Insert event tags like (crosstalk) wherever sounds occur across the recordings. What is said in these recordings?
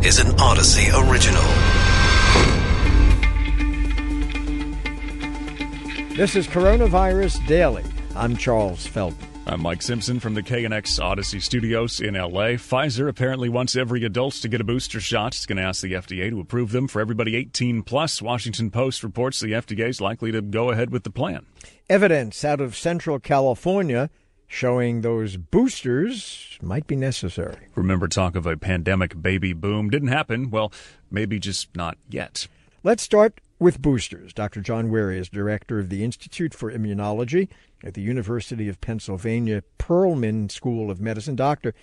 This is an Audacy original. This is Coronavirus Daily. I'm Charles Feldman. I'm Mike Simpson from the KNX Audacy Studios in LA. Pfizer apparently wants every adult to get a booster shot. It's going to ask the FDA to approve them for everybody 18 plus. Washington Post reports the FDA is likely to go ahead with the plan. Evidence out of Central California showing those boosters might be necessary. Remember talk of a pandemic baby boom didn't happen. Well, maybe just not yet. Let's start with boosters. Dr. John Wherry is director of the Institute for Immunology at the University of Pennsylvania Perelman School of Medicine. Doctor,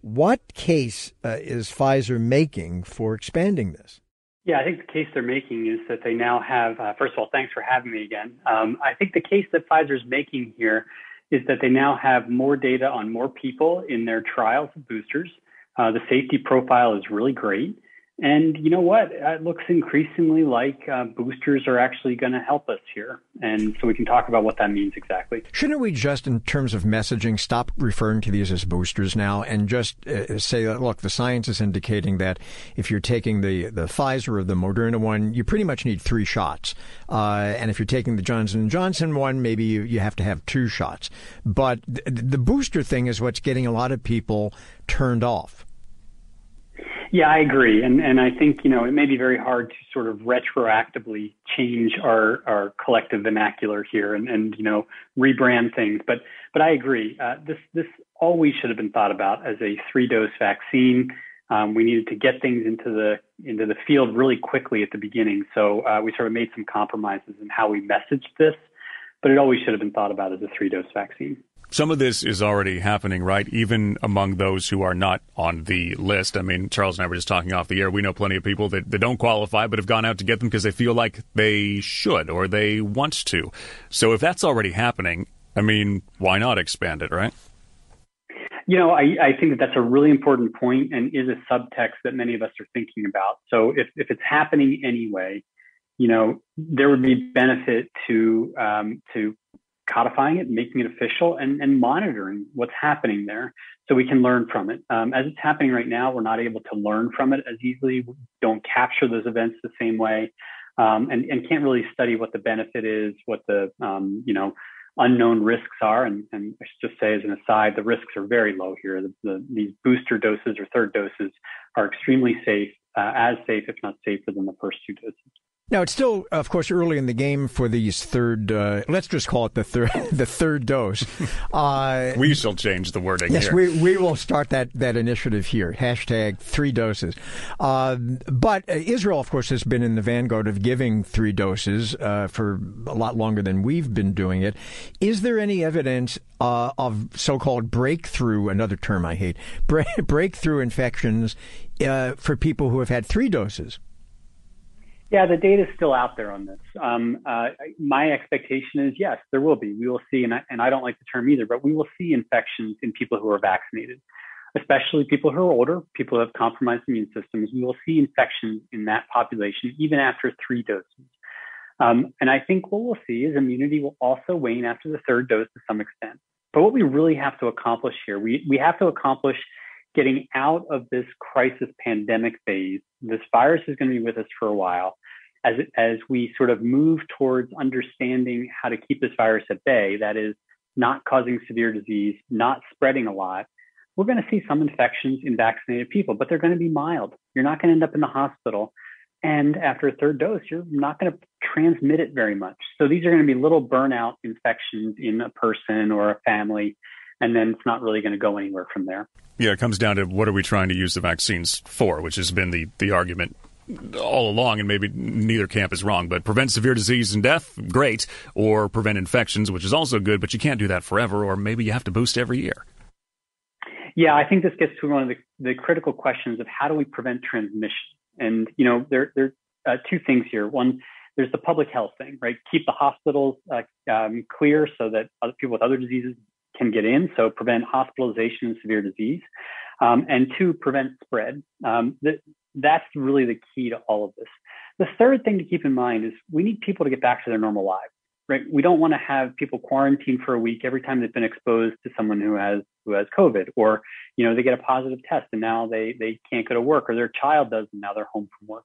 what case uh, is Pfizer making for expanding this? Yeah, I think the case they're making is that they now have, uh, first of all, thanks for having me again. Um, I think the case that Pfizer is making here is that they now have more data on more people in their trials of boosters. Uh, the safety profile is really great. And you know what? It looks increasingly like uh, boosters are actually going to help us here. And so we can talk about what that means exactly. Shouldn't we just, in terms of messaging, stop referring to these as boosters now and just uh, say that, look, the science is indicating that if you're taking the, the Pfizer or the Moderna one, you pretty much need three shots. Uh, and if you're taking the Johnson & Johnson one, maybe you, you have to have two shots. But th- the booster thing is what's getting a lot of people turned off. Yeah, I agree, and and I think you know it may be very hard to sort of retroactively change our our collective vernacular here and and you know rebrand things, but but I agree. Uh, this this always should have been thought about as a three dose vaccine. Um, we needed to get things into the into the field really quickly at the beginning, so uh, we sort of made some compromises in how we messaged this, but it always should have been thought about as a three dose vaccine. Some of this is already happening, right? Even among those who are not on the list. I mean, Charles and I were just talking off the air. We know plenty of people that, that don't qualify but have gone out to get them because they feel like they should or they want to. So if that's already happening, I mean, why not expand it, right? You know, I, I think that that's a really important point and is a subtext that many of us are thinking about. So if, if it's happening anyway, you know, there would be benefit to um, to codifying it, making it official, and, and monitoring what's happening there so we can learn from it. Um, as it's happening right now, we're not able to learn from it as easily. We don't capture those events the same way, um, and, and can't really study what the benefit is, what the um, you know unknown risks are. And, and I should just say, as an aside, the risks are very low here. The, the, these booster doses or third doses are extremely safe, uh, as safe, if not safer, than the first two doses. Now it's still, of course, early in the game for these third. Uh, let's just call it the third, (laughs) the third dose. (laughs) Uh, we shall change the wording. Yes, here. we we will start that that initiative here. Hashtag three doses. Uh, but uh, Israel, of course, has been in the vanguard of giving three doses uh, for a lot longer than we've been doing it. Is there any evidence uh, of so-called breakthrough? Another term I hate. (laughs) breakthrough infections for people who have had three doses. Yeah, the data is still out there on this. Um, uh, my expectation is yes, there will be. We will see, and I, and I don't like the term either, but we will see infections in people who are vaccinated, especially people who are older, people who have compromised immune systems. We will see infections in that population even after three doses. Um, and I think what we'll see is immunity will also wane after the third dose to some extent. But what we really have to accomplish here, we, we have to accomplish getting out of this crisis pandemic phase. This virus is going to be with us for a while. As, as we sort of move towards understanding how to keep this virus at bay, that is, not causing severe disease, not spreading a lot, we're going to see some infections in vaccinated people, but they're going to be mild. You're not going to end up in the hospital. And after a third dose, you're not going to transmit it very much. So these are going to be little burnout infections in a person or a family and then it's not really going to go anywhere from there. Yeah, it comes down to what are we trying to use the vaccines for, which has been the, the argument all along, and maybe neither camp is wrong, but prevent severe disease and death, great, or prevent infections, which is also good, but you can't do that forever, or maybe you have to boost every year. Yeah, I think this gets to one of the, the critical questions of how do we prevent transmission? And, you know, there, there are uh, two things here. One, there's the public health thing, right? Keep the hospitals uh, um, clear so that other people with other diseases can get in, so prevent hospitalization and severe disease. Um, and two, prevent spread. Um, that, that's really the key to all of this. The third thing to keep in mind is we need people to get back to their normal lives. right? We don't want to have people quarantined for a week every time they've been exposed to someone who has who has COVID, or you know they get a positive test and now they they can't go to work, or their child does and now they're home from work.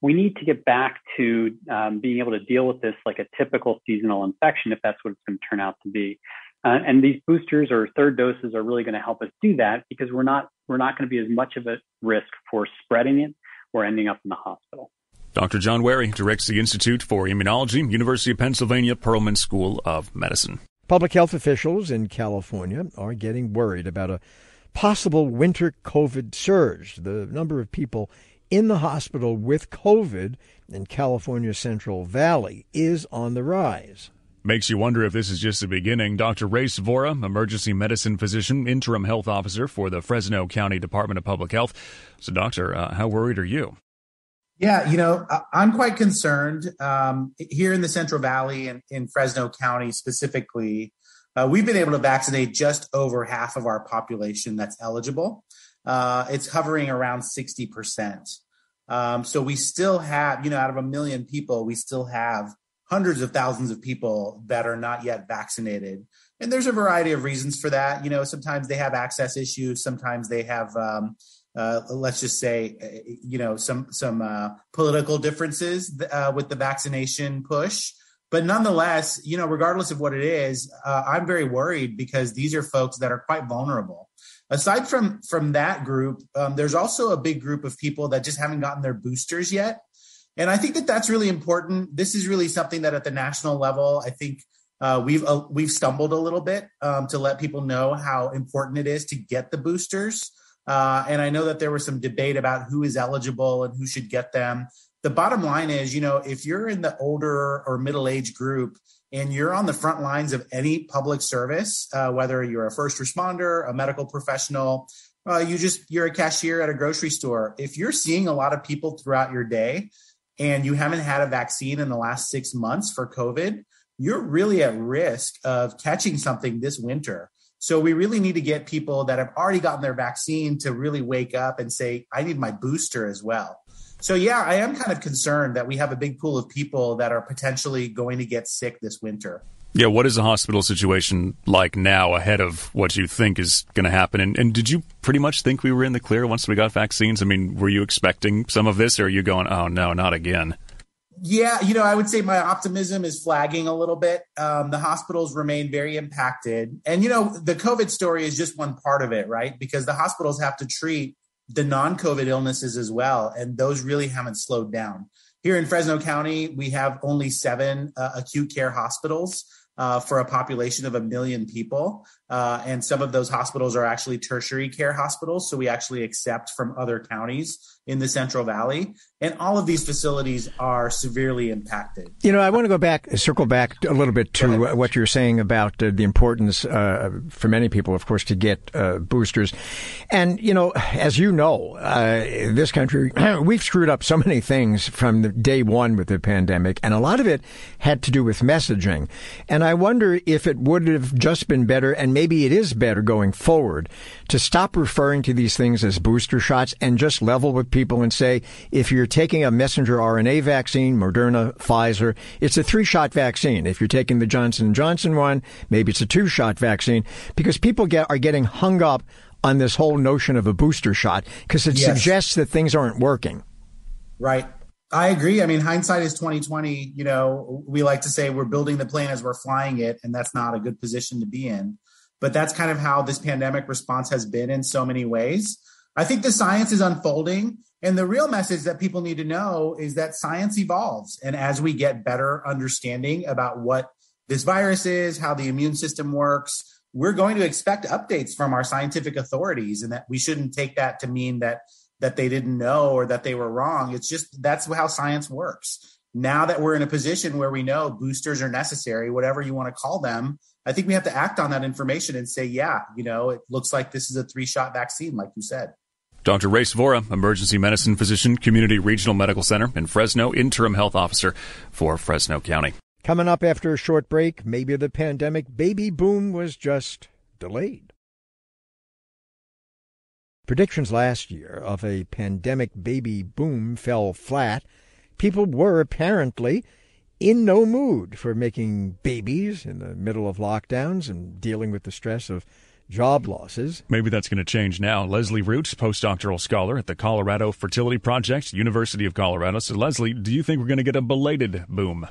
We need to get back to um, being able to deal with this like a typical seasonal infection, if that's what it's going to turn out to be. Uh, and these boosters or third doses are really going to help us do that because we're not we're not going to be as much of a risk for spreading it or ending up in the hospital. Dr. John Wherry directs the Institute for Immunology, University of Pennsylvania Perelman School of Medicine. Public health officials in California are getting worried about a possible winter COVID surge. The number of people in the hospital with COVID in California's Central Valley is on the rise. Makes you wonder if this is just the beginning. Dr. Rais Vohra, emergency medicine physician, interim health officer for the Fresno County Department of Public Health. So, doctor, uh, how worried are you? Yeah, you know, I'm quite concerned. Um, here in the Central Valley and in Fresno County specifically, uh, we've been able to vaccinate just over half of our population that's eligible. Uh, it's hovering around 60%. Um, so we still have, you know, out of a million people, we still have hundreds of thousands of people that are not yet vaccinated. And there's a variety of reasons for that. You know, sometimes they have access issues, sometimes they have, um, uh, let's just say, uh, you know, some some uh, political differences uh, with the vaccination push. But nonetheless, you know, regardless of what it is, uh, I'm very worried because these are folks that are quite vulnerable. Aside from from that group, um, there's also a big group of people that just haven't gotten their boosters yet, and I think that that's really important. This is really something that at the national level, I think uh, we've uh, we've stumbled a little bit um, to let people know how important it is to get the boosters. Uh, and I know that there was some debate about who is eligible and who should get them. The bottom line is, you know, if you're in the older or middle age group and you're on the front lines of any public service, uh, whether you're a first responder, a medical professional, uh, you just you're a cashier at a grocery store. If you're seeing a lot of people throughout your day and you haven't had a vaccine in the last six months for COVID, you're really at risk of catching something this winter. So we really need to get people that have already gotten their vaccine to really wake up and say, I need my booster as well. So yeah, I am kind of concerned that we have a big pool of people that are potentially going to get sick this winter. Yeah, what is the hospital situation like now ahead of what you think is going to happen? And, and, did you pretty much think we were in the clear once we got vaccines? I mean, were you expecting some of this, or are you going, oh no, not again? Yeah, you know, I would say my optimism is flagging a little bit. Um, the hospitals remain very impacted. And, you know, the COVID story is just one part of it, right? Because the hospitals have to treat the non COVID illnesses as well. And those really haven't slowed down. Here in Fresno County, we have only seven uh, acute care hospitals. Uh, for a population of a million people. Uh, and some of those hospitals are actually tertiary care hospitals. So we actually accept from other counties in the Central Valley. And all of these facilities are severely impacted. You know, I want to go back, circle back a little bit to what you're saying about uh, the importance uh, for many people, of course, to get uh, boosters. And, you know, as you know, uh, this country, (clears throat) we've screwed up so many things from the day one with the pandemic, and a lot of it had to do with messaging. And I wonder if it would have just been better, and maybe it is better going forward, to stop referring to these things as booster shots and just level with people and say, if you're taking a messenger RNA vaccine, Moderna, Pfizer, it's a three-shot vaccine. If you're taking the Johnson & Johnson one, maybe it's a two-shot vaccine because people get, are getting hung up on this whole notion of a booster shot because it yes. suggests that things aren't working. Right. I agree. I mean, hindsight is 2020. You know, we like to say we're building the plane as we're flying it, and that's not a good position to be in. But that's kind of how this pandemic response has been in so many ways. I think the science is unfolding. And the real message that people need to know is that science evolves. And as we get better understanding about what this virus is, how the immune system works, we're going to expect updates from our scientific authorities and that we shouldn't take that to mean that that they didn't know or that they were wrong. It's just that's how science works. Now that we're in a position where we know boosters are necessary, whatever you want to call them, I think we have to act on that information and say, yeah, you know, it looks like this is a three shot vaccine, like you said. Dr. Rais Vohra, emergency medicine physician, Community Regional Medical Center in Fresno, interim health officer for Fresno County. Coming up after a short break, maybe the pandemic baby boom was just delayed. Predictions last year of a pandemic baby boom fell flat. People were apparently in no mood for making babies in the middle of lockdowns and dealing with the stress of job losses. Maybe that's going to change now. Leslie Roots, postdoctoral scholar at the Colorado Fertility Project, University of Colorado. So, Leslie, do you think we're going to get a belated boom?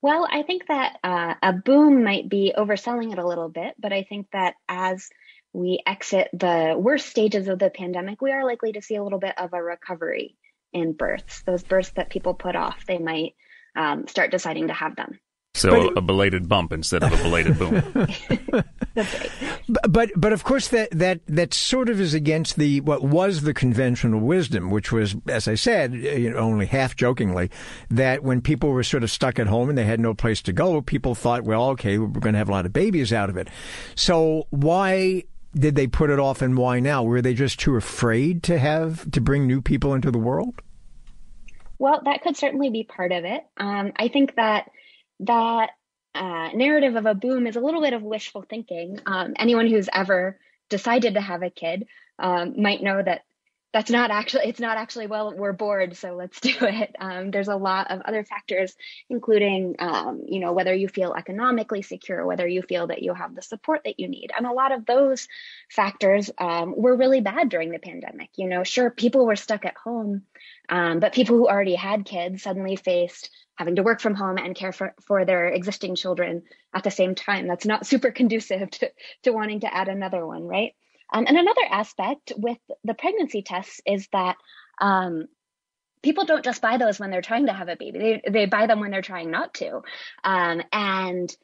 Well, I think that uh, a boom might be overselling it a little bit, but I think that as we exit the worst stages of the pandemic, we are likely to see a little bit of a recovery in births. Those births that people put off, they might um, start deciding to have them. So but, a belated bump instead of a belated boom. (laughs) That's right. But, but but of course that that that sort of is against the what was the conventional wisdom, which was, as I said, you know, only half jokingly, that when people were sort of stuck at home and they had no place to go, people thought, well, okay, we're going to have a lot of babies out of it. So why did they put it off, and why now? Were they just too afraid to have to bring new people into the world? Well, that could certainly be part of it. Um, I think that that uh, narrative of a boom is a little bit of wishful thinking. Um, anyone who's ever decided to have a kid um, might know that that's not actually it's not actually well we're bored so let's (laughs) do it um, there's a lot of other factors including um, you know whether you feel economically secure whether you feel that you have the support that you need and a lot of those factors um, were really bad during the pandemic you know sure people were stuck at home um, but people who already had kids suddenly faced having to work from home and care for, for their existing children at the same time. That's not super (laughs) conducive to, to wanting to add another one right? Um, and another aspect with the pregnancy tests is that um, people don't just buy those when they're trying to have a baby, they, they buy them when they're trying not to. Um, and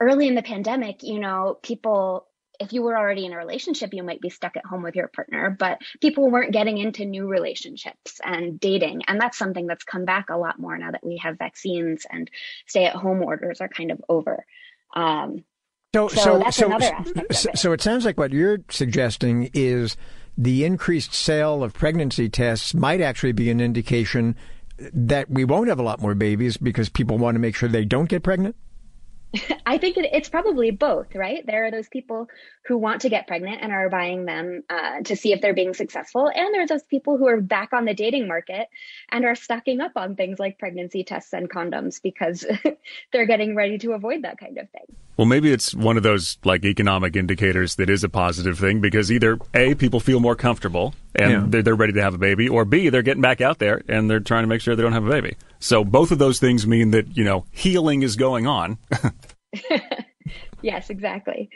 early in the pandemic, you know, people, if you were already in a relationship, you might be stuck at home with your partner, but people weren't getting into new relationships and dating. And that's something that's come back a lot more now that we have vaccines and stay at home orders are kind of over. Um, so, so, so that's so, another aspect. So, so it sounds like what you're suggesting is the increased sale of pregnancy tests might actually be an indication that we won't have a lot more babies because people want to make sure they don't get pregnant. (laughs) I think it, it's probably both, right? There are those people who want to get pregnant and are buying them uh, to see if they're being successful. And there's those people who are back on the dating market and are stocking up on things like pregnancy tests and condoms because (laughs) they're getting ready to avoid that kind of thing. Well, maybe it's one of those like economic indicators that is a positive thing because either A, people feel more comfortable and yeah. they're, they're ready to have a baby, or B, they're getting back out there and they're trying to make sure they don't have a baby. So both of those things mean that, you know, healing is going on. (laughs) yes, exactly.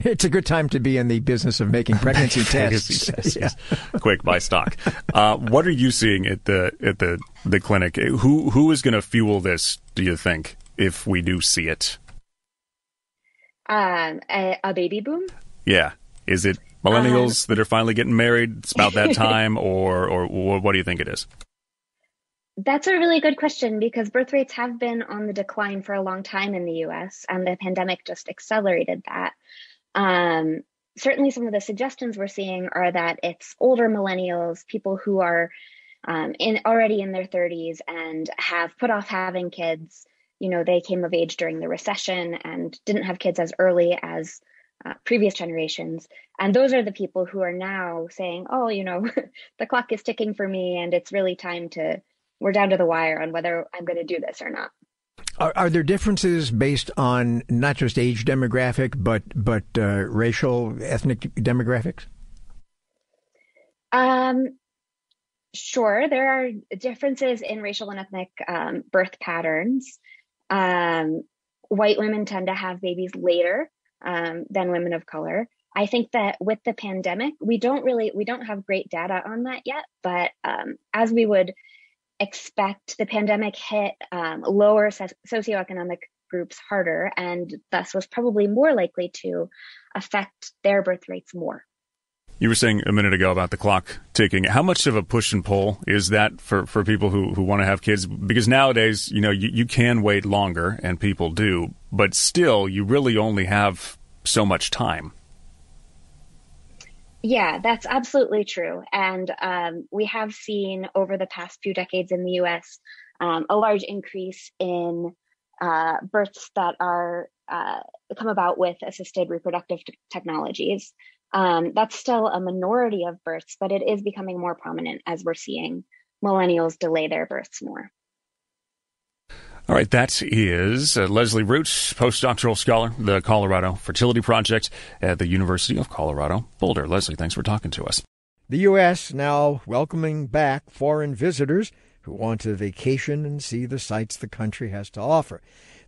It's a good time to be in the business of making pregnancy (laughs) tests. tests. (laughs) yeah. Quick, buy stock. Uh, what are you seeing at the at the the clinic? Who who is going to fuel this? Do you think if we do see it? Um, a, a baby boom. Yeah. Is it millennials um, that are finally getting married? It's about that time, or or what do you think it is? That's a really good question because birth rates have been on the decline for a long time in the US, and the pandemic just accelerated that. Um, certainly, some of the suggestions we're seeing are that it's older millennials, people who are um, in already in their 30s and have put off having kids. You know, they came of age during the recession and didn't have kids as early as uh, previous generations. And those are the people who are now saying, oh, you know, (laughs) the clock is ticking for me and it's really time to we're down to the wire on whether I'm going to do this or not. Are, are, there differences based on not just age demographic, but but uh, racial, ethnic demographics? Um, sure, there are differences in racial and ethnic um, birth patterns. Um, white women tend to have babies later um, than women of color. I think that with the pandemic, we don't really we don't have great data on that yet. But um, as we would expect the pandemic hit um, lower socioeconomic groups harder and thus was probably more likely to affect their birth rates more. You were saying a minute ago about the clock ticking. How much of a push and pull is that for, for people who, who want to have kids? Because nowadays, you know, you, you can wait longer, and people do, but still, you really only have so much time. Yeah, that's absolutely true. And um, we have seen over the past few decades in the US um, a large increase in uh, births that are uh, come about with assisted reproductive t- technologies. Um, that's still a minority of births, but it is becoming more prominent as we're seeing millennials delay their births more. All right, that is uh, Leslie Root, postdoctoral scholar, the Colorado Fertility Project at the University of Colorado Boulder. Leslie, thanks for talking to us. The U.S. now welcoming back foreign visitors who want to vacation and see the sights the country has to offer.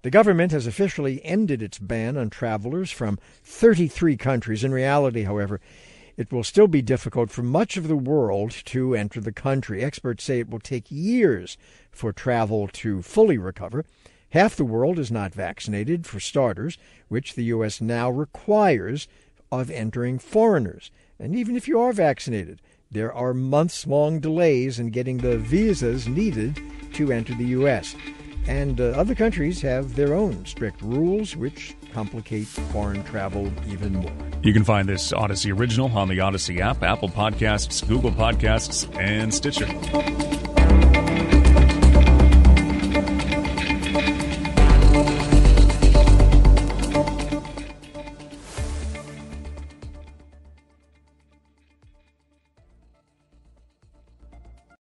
The government has officially ended its ban on travelers from 33 countries. In reality, however, it will still be difficult for much of the world to enter the country. Experts say it will take years for travel to fully recover. Half the world is not vaccinated, for starters, which the U.S. now requires of entering foreigners. And even if you are vaccinated, there are months long delays in getting the visas needed to enter the U.S. And uh, other countries have their own strict rules, which complicate foreign travel even more. You can find this Audacy original on the Audacy app, Apple Podcasts, Google Podcasts, and Stitcher.